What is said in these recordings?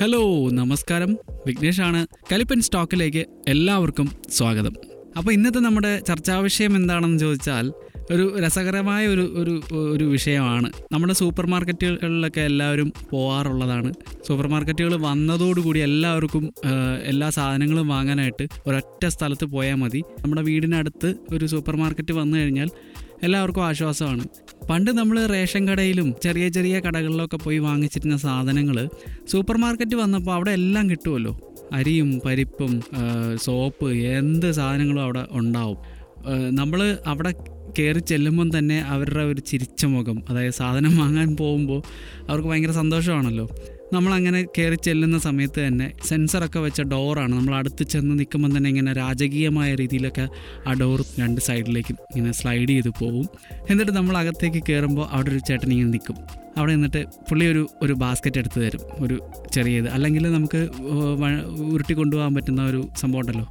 Hello നമസ്കാരം. വിഘ്നേഷാണ്. കലിപ്പൻ സ്റ്റോക്കിലേക്ക് എല്ലാവർക്കും സ്വാഗതം. അപ്പോൾ ഇന്നത്തെ നമ്മുടെ ചർച്ചാ വിഷയം എന്താണെന്ന് ചോദിച്ചാൽ ഒരു രസകരമായ ഒരു ഒരു ഒരു വിഷയമാണ്. നമ്മുടെ സൂപ്പർ മാർക്കറ്റുകളിലൊക്കെ എല്ലാവരും പോകാറുള്ളതാണ് സൂപ്പർ മാർക്കറ്റുകൾ വന്നതോടുകൂടി എല്ലാവർക്കും എല്ലാ സാധനങ്ങളും വാങ്ങാനായിട്ട് ഒരൊറ്റ സ്ഥലത്ത് പോയാൽ മതി. നമ്മുടെ വീടിനടുത്ത് ഒരു സൂപ്പർ മാർക്കറ്റ് വന്നു കഴിഞ്ഞാൽ എല്ലാവർക്കും ആശ്വാസമാണ്. പണ്ട് നമ്മൾ റേഷൻ കടയിലും ചെറിയ ചെറിയ കടകളിലൊക്കെ പോയി വാങ്ങിച്ചിരുന്ന സാധനങ്ങൾ സൂപ്പർ മാർക്കറ്റ് വന്നപ്പോൾ അവിടെ എല്ലാം കിട്ടുമല്ലോ അരിയും പരിപ്പും സോപ്പ് എന്ത് സാധനങ്ങളും അവിടെ ഉണ്ടാവും. നമ്മൾ അവിടെ കയറി ചെല്ലുമ്പം തന്നെ അവരുടെ ഒരു ചിരിച്ച മുഖം അതായത് സാധനം വാങ്ങാൻ പോകുമ്പോൾ അവർക്ക് ഭയങ്കര സന്തോഷമാണല്ലോ. നമ്മളങ്ങനെ കയറി ചെല്ലുന്ന സമയത്ത് തന്നെ സെൻസറൊക്കെ വെച്ച ഡോറാണ്. നമ്മൾ അടുത്ത് ചെന്ന് നിൽക്കുമ്പോൾ തന്നെ ഇങ്ങനെ രാജകീയമായ രീതിയിലൊക്കെ ആ ഡോർ രണ്ട് സൈഡിലേക്ക് ഇങ്ങനെ സ്ലൈഡ് ചെയ്ത് പോവും. എന്നിട്ട് നമ്മൾ അകത്തേക്ക് കയറുമ്പോൾ അവിടെ ഒരു ചേട്ടൻ ഇങ്ങനെ നിൽക്കും. അവിടെ നിന്നിട്ട് പുള്ളി ഒരു ഒരു ബാസ്ക്കറ്റ് എടുത്ത് തരും. ഒരു ചെറിയത്. അല്ലെങ്കിൽ നമുക്ക് ഉരുട്ടി കൊണ്ടുപോകാൻ പറ്റുന്ന ഒരു സംഭവം ഉണ്ടല്ലോ.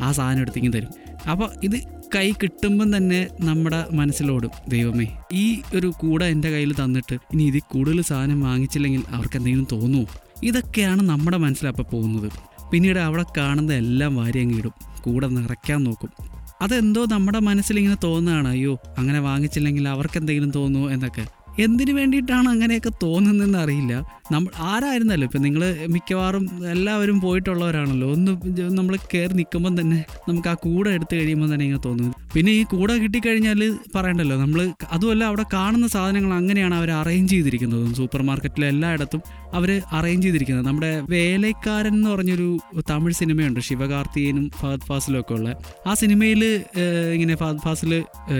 ആ സാധനം എടുത്തിങ്ങനെ തരും. അപ്പോൾ ഇത് കൈ കിട്ടുമ്പം തന്നെ നമ്മുടെ മനസ്സിലോടും. ദൈവമേ ഈ ഒരു കൂട എന്റെ കയ്യിൽ തന്നിട്ട് ഇനി ഇതിൽ കൂടുതൽ സാധനം വാങ്ങിച്ചില്ലെങ്കിൽ അവർക്ക് എന്തെങ്കിലും തോന്നുമോ ഇതൊക്കെയാണ് നമ്മുടെ മനസ്സിലപ്പോൾ പോകുന്നത്. പിന്നീട് അവിടെ കാണുന്ന എല്ലാം വാരി അങ്ങ് ഇടും. കൂടെ നിറയ്ക്കാൻ നോക്കും. അതെന്തോ നമ്മുടെ മനസ്സിലിങ്ങനെ തോന്നുകയാണ്. അയ്യോ അങ്ങനെ വാങ്ങിച്ചില്ലെങ്കിൽ അവർക്ക് എന്തെങ്കിലും തോന്നുമോ എന്നൊക്കെ. എന്തിനു വേണ്ടിയിട്ടാണ് അങ്ങനെയൊക്കെ തോന്നുന്നതെന്ന് അറിയില്ല. നമ്മൾ ആരായിരുന്നല്ലോ ഇപ്പം നിങ്ങൾ മിക്കവാറും എല്ലാവരും പോയിട്ടുള്ളവരാണല്ലോ? ഒന്ന് നമ്മൾ കയറി നിൽക്കുമ്പം തന്നെ നമുക്ക് ആ കൂട എടുത്തു കഴിയുമ്പോൾ തന്നെ ഇങ്ങനെ തോന്നുന്നു. പിന്നെ ഈ കൂട കിട്ടിക്കഴിഞ്ഞാൽ പറയണ്ടല്ലോ നമ്മൾ അതുമല്ല അവിടെ കാണുന്ന സാധനങ്ങൾ അങ്ങനെയാണ് അവർ അറേഞ്ച് ചെയ്തിരിക്കുന്നത്. സൂപ്പർ മാർക്കറ്റിലെ എല്ലായിടത്തും അവർ അറേഞ്ച് ചെയ്തിരിക്കുന്നത്. നമ്മുടെ വേലക്കാരൻ എന്ന് പറഞ്ഞൊരു തമിഴ് സിനിമയുണ്ട് ശിവകാർത്തിയനും ഫഹദ് ഫാസിലും ഒക്കെ ഉള്ള. ആ സിനിമയിൽ ഇങ്ങനെ ഫഹദ് ഫാസിൽ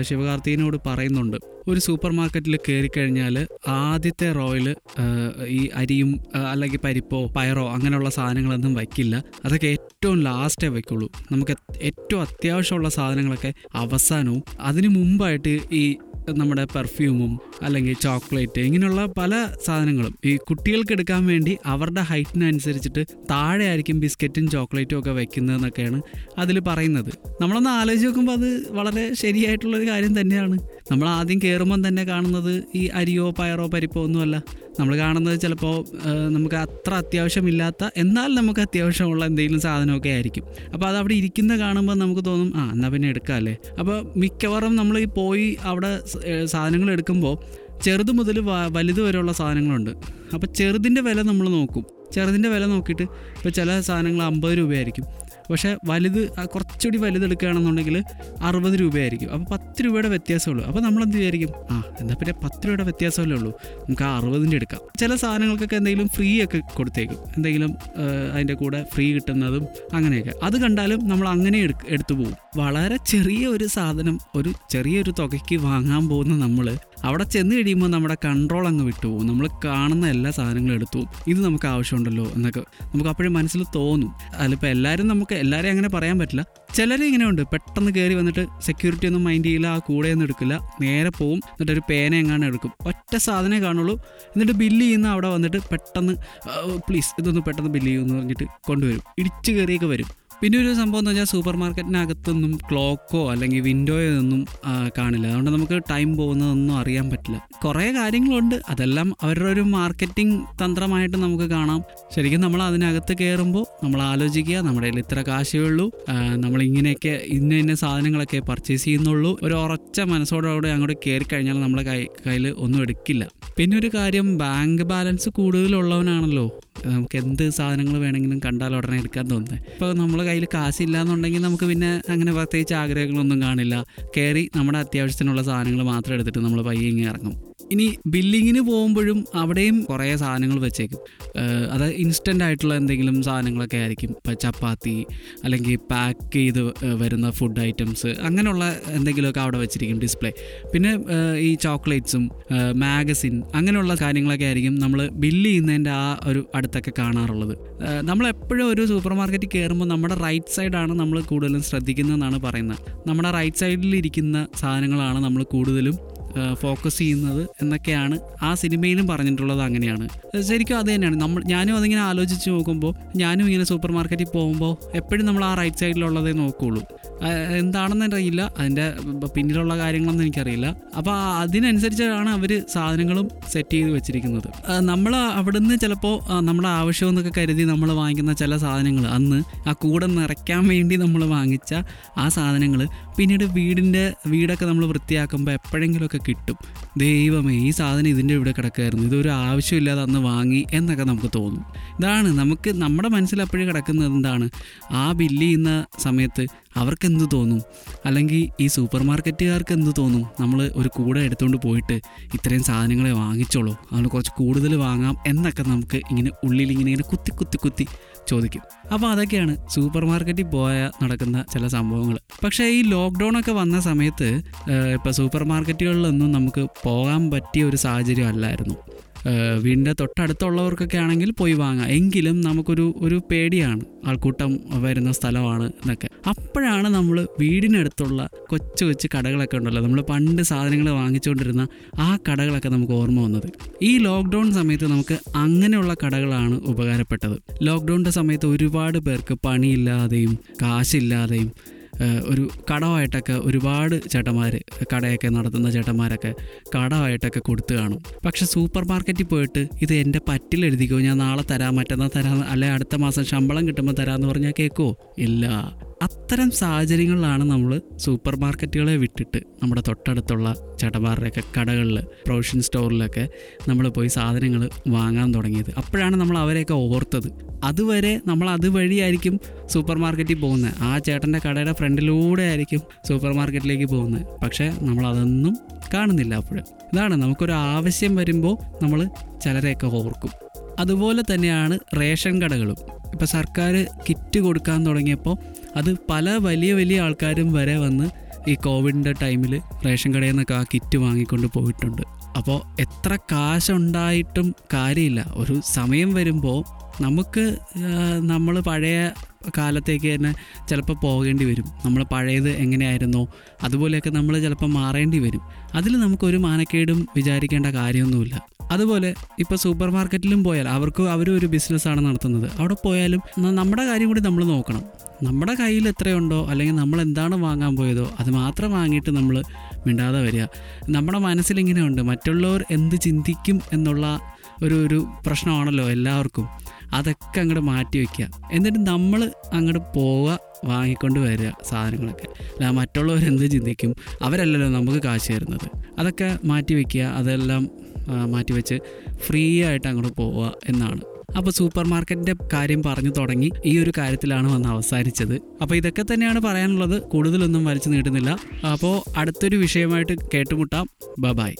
ശിവകാർത്തിയനോട് പറയുന്നുണ്ട്. ഒരു സൂപ്പർ മാർക്കറ്റിൽ കയറി കഴിഞ്ഞാൽ ആദ്യത്തെ റോയിൽ ഈ അരിയും അല്ലെങ്കിൽ പരിപ്പോ പയറോ അങ്ങനെയുള്ള സാധനങ്ങളൊന്നും വയ്ക്കില്ല. അതൊക്കെ ഏറ്റവും ലാസ്റ്റേ വയ്ക്കുള്ളൂ. നമുക്ക് ഏറ്റവും അത്യാവശ്യമുള്ള സാധനങ്ങളൊക്കെ അവസാനവും അതിനു മുമ്പായിട്ട് ഈ നമ്മുടെ പെർഫ്യൂമും അല്ലെങ്കിൽ ചോക്ലേറ്റ് ഇങ്ങനെയുള്ള പല സാധനങ്ങളും ഈ കുട്ടികൾക്ക് എടുക്കാൻ വേണ്ടി അവരുടെ ഹൈറ്റിനനുസരിച്ചിട്ട് താഴെ ആയിരിക്കും ബിസ്ക്കറ്റും ചോക്ലേറ്റും ഒക്കെ വെക്കുന്നതെന്നൊക്കെയാണ് അതിൽ പറയുന്നത്. നമ്മളൊന്ന് ആലോചിച്ച് നോക്കുമ്പോൾ അത് വളരെ ശരിയായിട്ടുള്ളൊരു കാര്യം തന്നെയാണ്. നമ്മൾ ആദ്യം കയറുമ്പം തന്നെ കാണുന്നത് ഈ അരിയോ പയറോ പരിപ്പോ ഒന്നുമല്ല. നമ്മൾ കാണുന്നത് ചിലപ്പോൾ നമുക്ക് അത്ര അത്യാവശ്യമില്ലാത്ത എന്നാൽ നമുക്ക് അത്യാവശ്യമുള്ള എന്തെങ്കിലും സാധനമൊക്കെ ആയിരിക്കും. അപ്പോൾ അത് അവിടെ ഇരിക്കുന്ന കാണുമ്പോൾ നമുക്ക് തോന്നും ആ എന്നാൽ പിന്നെ എടുക്കാമല്ലേ? അപ്പോൾ മിക്കവാറും നമ്മൾ ഈ പോയി അവിടെ സാധനങ്ങൾ എടുക്കുമ്പോൾ ചെറുത് മുതൽ വലുത് വരെയുള്ള സാധനങ്ങളുണ്ട്. അപ്പോൾ ചെറുതിന്റെ വില നമ്മൾ നോക്കും. ചെറുതിന്റെ വില നോക്കിയിട്ട് ഇപ്പോൾ ചില സാധനങ്ങൾ അമ്പത് രൂപയായിരിക്കും. പക്ഷേ വലുത് കുറച്ചുകൂടി വലുതെടുക്കുകയാണെന്നുണ്ടെങ്കിൽ അറുപത് രൂപയായിരിക്കും. അപ്പോൾ പത്ത് രൂപയുടെ വ്യത്യാസമുള്ളൂ. അപ്പോൾ നമ്മൾ എന്ത് വിചാരിക്കും? ആ എന്താ പിന്നെ പത്ത് രൂപയുടെ വ്യത്യാസമല്ലേ ഉള്ളൂ. നമുക്ക് ആ അറുപതിന്റെ എടുക്കാം. ചില സാധനങ്ങൾക്കൊക്കെ എന്തെങ്കിലും ഫ്രീ ഒക്കെ കൊടുത്തേക്കും. എന്തെങ്കിലും അതിന്റെ കൂടെ ഫ്രീ കിട്ടുന്നതും അങ്ങനെയൊക്കെ. അത് കണ്ടാലും നമ്മൾ അങ്ങനെ എടു- എടുത്തു പോകും. വളരെ ചെറിയ ഒരു സാധനം ഒരു ചെറിയൊരു തുകയ്ക്ക് വാങ്ങാൻ പോകുന്ന നമ്മൾ അവിടെ ചെന്ന് കഴിയുമ്പോൾ നമ്മുടെ കൺട്രോൾ അങ്ങ് വിട്ടുപോകും നമ്മൾ കാണുന്ന എല്ലാ സാധനങ്ങളും എടുത്തു. ഇത് നമുക്ക് ആവശ്യമുണ്ടല്ലോ എന്നൊക്കെ നമുക്ക് അപ്പോഴും മനസ്സിൽ തോന്നും. അതിലിപ്പോൾ എല്ലാവരും നമുക്ക് എല്ലാവരെയും അങ്ങനെ പറയാൻ പറ്റില്ല. ചിലർ ഇങ്ങനെയുണ്ട്. പെട്ടെന്ന് കയറി വന്നിട്ട് സെക്യൂരിറ്റി ഒന്നും മൈൻഡ് ചെയ്യില്ല ആ കൂടെയൊന്നും എടുക്കില്ല. നേരെ പോവും. എന്നിട്ട് ഒരു പേന എങ്ങാനും എടുക്കും. ഒറ്റ സാധനമേ കാണുള്ളൂ. എന്നിട്ട് ബില്ല് ചെയ്യുന്ന അവിടെ വന്നിട്ട് പെട്ടെന്ന് പ്ലീസ് ഇതൊന്ന് പെട്ടെന്ന് ബില്ല് ചെയ്യുമെന്ന് പറഞ്ഞിട്ട് കൊണ്ടുവരും. ഇടിച്ചു കയറിയൊക്കെ വരും. പിന്നെ ഒരു സംഭവം എന്ന് വെച്ചാൽ സൂപ്പർ മാർക്കറ്റിനകത്തൊന്നും ക്ലോക്കോ അല്ലെങ്കിൽ വിൻഡോയോ ഒന്നും കാണില്ല. അതുകൊണ്ട് നമുക്ക് ടൈം പോകുന്നതൊന്നും അറിയാൻ പറ്റില്ല. കുറേ കാര്യങ്ങളുണ്ട്. അതെല്ലാം അവരുടെ ഒരു മാർക്കറ്റിംഗ് തന്ത്രമായിട്ട് നമുക്ക് കാണാം. ശരിക്കും നമ്മൾ അതിനകത്ത് കയറുമ്പോൾ നമ്മൾ ആലോചിക്കുക നമ്മുടെ കയ്യിൽ ഇത്ര കാശേ ഉള്ളൂ. നമ്മൾ ഇങ്ങനെയൊക്കെ ഇന്ന ഇന്ന സാധനങ്ങളൊക്കെ പർച്ചേസ് ചെയ്യുന്നുള്ളൂ. ഒരു ഉറച്ച മനസ്സോടെ അങ്ങോട്ട് കയറി കഴിഞ്ഞാൽ നമ്മുടെ കൈ കയ്യിൽ ഒന്നും എടുക്കില്ല. പിന്നെ ഒരു കാര്യം ബാങ്ക് ബാലൻസ് കൂടുതലുള്ളവനാണല്ലോ. നമുക്ക് എന്ത് സാധനങ്ങൾ വേണമെങ്കിലും കണ്ടാൽ ഉടനെ എടുക്കാൻ തോന്നുന്നത് ഇപ്പോൾ നമ്മൾ കയ്യിൽ കാശില്ല എന്നുണ്ടെങ്കിൽ നമുക്ക് പിന്നെ അങ്ങനെ പ്രത്യേകിച്ച് ആഗ്രഹങ്ങളൊന്നും കാണില്ല. കയറി നമ്മുടെ അത്യാവശ്യത്തിനുള്ള സാധനങ്ങൾ മാത്രം എടുത്തിട്ട് നമ്മൾ പയ്യെ ഇറങ്ങും. ഇനി ബില്ലിങ്ങിന് പോകുമ്പോഴും അവിടെയും കുറേ സാധനങ്ങൾ വെച്ചേക്കും. അതായത് അത് ഇൻസ്റ്റന്റ് ആയിട്ടുള്ള എന്തെങ്കിലും സാധനങ്ങളൊക്കെ ആയിരിക്കും. ഇപ്പം ചപ്പാത്തി അല്ലെങ്കിൽ പാക്ക് ചെയ്ത് വരുന്ന ഫുഡ് ഐറ്റംസ് അങ്ങനെയുള്ള എന്തെങ്കിലുമൊക്കെ അവിടെ വെച്ചിരിക്കും ഡിസ്പ്ലേ പിന്നെ ഈ ചോക്ലേറ്റ്സും മാഗസിൻ അങ്ങനെയുള്ള കാര്യങ്ങളൊക്കെ ആയിരിക്കും നമ്മൾ ബില്ല് ചെയ്യുന്നതിന്റെ ആ ഒരു അടുത്തൊക്കെ കാണാറുള്ളത്. നമ്മളെപ്പോഴും ഒരു സൂപ്പർ മാർക്കറ്റിൽ കയറുമ്പോൾ നമ്മുടെ റൈറ്റ് സൈഡാണ് നമ്മൾ കൂടുതലും ശ്രദ്ധിക്കുന്നതെന്നാണ് പറയുന്നത്. നമ്മുടെ റൈറ്റ് സൈഡിൽ ഇരിക്കുന്ന സാധനങ്ങളാണ് നമ്മൾ കൂടുതലും ഫോക്കസ് ചെയ്യുന്നത് എന്നൊക്കെയാണ് ആ സിനിമയിലും പറഞ്ഞിട്ടുള്ളത് അങ്ങനെയാണ്. ശരിക്കും അത് തന്നെയാണ്. നമ്മൾ ഞാനും അതിങ്ങനെ ആലോചിച്ച് നോക്കുമ്പോൾ ഞാനും ഇങ്ങനെ സൂപ്പർ മാർക്കറ്റിൽ പോകുമ്പോൾ എപ്പോഴും നമ്മൾ ആ റൈറ്റ് സൈഡിലുള്ളതേ നോക്കുകയുള്ളൂ എന്താണെന്ന് അറിയില്ല അതിന്റെ പിന്നിലുള്ള കാര്യങ്ങളൊന്നും എനിക്കറിയില്ല. അപ്പോൾ അതിനനുസരിച്ചാണ് അവർ സാധനങ്ങളും സെറ്റ് ചെയ്ത് വെച്ചിരിക്കുന്നത്. നമ്മൾ അവിടുന്ന് ചിലപ്പോൾ നമ്മുടെ ആവശ്യമെന്നൊക്കെ കരുതി നമ്മൾ വാങ്ങിക്കുന്ന ചില സാധനങ്ങൾ അന്ന് ആ കൂടെ നിറയ്ക്കാൻ വേണ്ടി നമ്മൾ വാങ്ങിച്ച ആ സാധനങ്ങൾ പിന്നീട് വീടിന്റെ വീടൊക്കെ നമ്മൾ വൃത്തിയാക്കുമ്പോൾ എപ്പോഴെങ്കിലുമൊക്കെ കിട്ടും. ദൈവമേ ഈ സാധനം ഇതിന്റെ ഇവിടെ കിടക്കുമായിരുന്നു ഇതൊരു ആവശ്യമില്ലാതെ അന്ന് വാങ്ങി എന്നൊക്കെ നമുക്ക് തോന്നും. ഇതാണ് നമുക്ക് നമ്മുടെ മനസ്സിൽ അപ്പോഴും കിടക്കുന്നത് എന്താണ്? ആ ബില്ല് ചെയ്യുന്ന സമയത്ത് അവർക്ക് എന്ത് തോന്നും? അല്ലെങ്കിൽ ഈ സൂപ്പർ മാർക്കറ്റുകാർക്ക് എന്ത് തോന്നും? നമ്മൾ ഒരു കൂടെ എടുത്തുകൊണ്ട് പോയിട്ട് ഇത്രയും സാധനങ്ങളെ വാങ്ങിച്ചോളൂ. അതുകൊണ്ട് കുറച്ച് കൂടുതൽ വാങ്ങാം എന്നൊക്കെ നമുക്ക് ഇങ്ങനെ ഉള്ളിൽ ഇങ്ങനെ ഇങ്ങനെ കുത്തി കുത്തി കുത്തി ചോദിക്കും. അപ്പോൾ അതൊക്കെയാണ് സൂപ്പർ മാർക്കറ്റിൽ പോയാൽ നടക്കുന്ന ചില സംഭവങ്ങൾ പക്ഷേ ഈ ലോക്ക്ഡൗൺ ഒക്കെ വന്ന സമയത്ത് ഇപ്പോൾ സൂപ്പർ മാർക്കറ്റുകളിലൊന്നും നമുക്ക് പോകാൻ പറ്റിയ ഒരു സാഹചര്യം അല്ലായിരുന്നു. വീടിന്റെ തൊട്ടടുത്തുള്ളവർക്കൊക്കെ ആണെങ്കിൽ പോയി വാങ്ങാം. എങ്കിലും നമുക്കൊരു ഒരു പേടിയാണ്. ആൾക്കൂട്ടം വരുന്ന സ്ഥലമാണ് എന്നൊക്കെ അപ്പോഴാണ് നമ്മൾ വീടിനടുത്തുള്ള കൊച്ചു കൊച്ചു കടകളൊക്കെ ഉണ്ടല്ലോ. നമ്മൾ പണ്ട് സാധനങ്ങൾ വാങ്ങിച്ചുകൊണ്ടിരുന്ന ആ കടകളൊക്കെ നമുക്ക് ഓർമ്മ വന്നത്. ഈ ലോക്ക്ഡൗൺ സമയത്ത് നമുക്ക് അങ്ങനെയുള്ള കടകളാണ് ഉപകാരപ്പെട്ടത്. ലോക്ക്ഡൗണിന്റെ സമയത്ത് ഒരുപാട് പേർക്ക് പണിയില്ലാതെയും കാശില്ലാതെയും ഒരു കടമായിട്ടൊക്കെ ഒരുപാട് ചേട്ടന്മാർ കടയൊക്കെ നടത്തുന്ന ചേട്ടന്മാരൊക്കെ കടമായിട്ടൊക്കെ കൊടുത്തു കാണും. പക്ഷെ സൂപ്പർ മാർക്കറ്റിൽ പോയിട്ട് ഇത് എന്റെ പറ്റിൽ എഴുതിക്കോ? ഞാൻ നാളെ തരാം മറ്റന്നാൾ തരാം അല്ലെ അടുത്ത മാസം ശമ്പളം കിട്ടുമ്പോൾ തരാമെന്ന് പറഞ്ഞാൽ കേൾക്കുമോ ഇല്ല. അത്തരം സാഹചര്യങ്ങളിലാണ് നമ്മൾ സൂപ്പർ മാർക്കറ്റുകളെ വിട്ടിട്ട് നമ്മുടെ തൊട്ടടുത്തുള്ള ചേട്ടന്മാരുടെയൊക്കെ കടകളിൽ പ്രൊവിഷൻ സ്റ്റോറിലൊക്കെ നമ്മൾ പോയി സാധനങ്ങൾ വാങ്ങാൻ തുടങ്ങിയത്. അപ്പോഴാണ് നമ്മൾ അവരെയൊക്കെ ഓർത്തത്. അതുവരെ നമ്മൾ അതുവഴിയായിരിക്കും സൂപ്പർ മാർക്കറ്റിൽ പോകുന്നത് ആ ചേട്ടന്റെ കടയുടെ ഫ്രണ്ടിലൂടെ ആയിരിക്കും സൂപ്പർ മാർക്കറ്റിലേക്ക് പോകുന്നത് പക്ഷേ നമ്മൾ അതൊന്നും കാണുന്നില്ല അപ്പോഴും. ഇതാണ് നമുക്കൊരു ആവശ്യം വരുമ്പോൾ നമ്മൾ ചിലരെയൊക്കെ ഓർക്കും. അതുപോലെ തന്നെയാണ് റേഷൻ കടകളും. ഇപ്പോൾ സർക്കാർ കിറ്റ് കൊടുക്കാൻ തുടങ്ങിയപ്പോൾ അത് പല വലിയ വലിയ ആൾക്കാരും വരെ വന്ന് ഈ കോവിഡിന്റെ ടൈമിൽ റേഷൻ കടയിൽ നിന്നൊക്കെ ആ കിറ്റ് വാങ്ങിക്കൊണ്ട് പോയിട്ടുണ്ട്. അപ്പോൾ എത്ര കാശുണ്ടായിട്ടും കാര്യമില്ല. ഒരു സമയം വരുമ്പോൾ നമുക്ക് നമ്മൾ പഴയ കാലത്തേക്ക് തന്നെ ചിലപ്പോൾ പോകേണ്ടി വരും. നമ്മൾ പഴയത് എങ്ങനെയായിരുന്നോ അതുപോലെയൊക്കെ നമ്മൾ ചിലപ്പോൾ മാറേണ്ടി വരും. അതിൽ നമുക്കൊരു മാനക്കേടും വിചാരിക്കേണ്ട കാര്യമൊന്നുമില്ല. അതുപോലെ ഇപ്പോൾ സൂപ്പർ മാർക്കറ്റിലും പോയാൽ അവർക്ക് അവരും ഒരു ബിസിനസ്സാണ് നടത്തുന്നത്. അവിടെ പോയാലും നമ്മുടെ കാര്യം കൂടി നമ്മൾ നോക്കണം. നമ്മുടെ കയ്യിൽ എത്രയുണ്ടോ അല്ലെങ്കിൽ നമ്മൾ എന്താണ് വാങ്ങാൻ പോയതോ അത് മാത്രം വാങ്ങിയിട്ട് നമ്മൾ മിണ്ടാതെ വരിക. നമ്മുടെ മനസ്സിലിങ്ങനെ ഉണ്ട് മറ്റുള്ളവർ എന്ത് ചിന്തിക്കും എന്നുള്ള ഒരു ഒരു പ്രശ്നമാണല്ലോ എല്ലാവർക്കും. അതൊക്കെ അങ്ങോട്ട് മാറ്റി വയ്ക്കുക എന്നിട്ട് നമ്മൾ അങ്ങോട്ട് പോവുക വാങ്ങിക്കൊണ്ട് വരിക സാധനങ്ങളൊക്കെ. അല്ല മറ്റുള്ളവരെന്ത് ചിന്തിക്കും? അവരല്ലല്ലോ നമുക്ക് കാശ് തരുന്നത്. അതൊക്കെ മാറ്റി വയ്ക്കുക അതെല്ലാം മാറ്റി വെച്ച് ഫ്രീ ആയിട്ട് അങ്ങോട്ട് പോവുക എന്നാണ്. അപ്പോൾ സൂപ്പർ മാർക്കറ്റിന്റെ കാര്യം പറഞ്ഞു തുടങ്ങി. ഈ ഒരു കാര്യത്തിലാണ് വന്ന് അവസാനിച്ചത്. അപ്പോൾ ഇതൊക്കെ തന്നെയാണ് പറയാനുള്ളത്. കൂടുതലൊന്നും വലിച്ചു നീട്ടുന്നില്ല. അപ്പോൾ അടുത്തൊരു വിഷയമായിട്ട് കേട്ടുമുട്ടാം. ബ ബായ്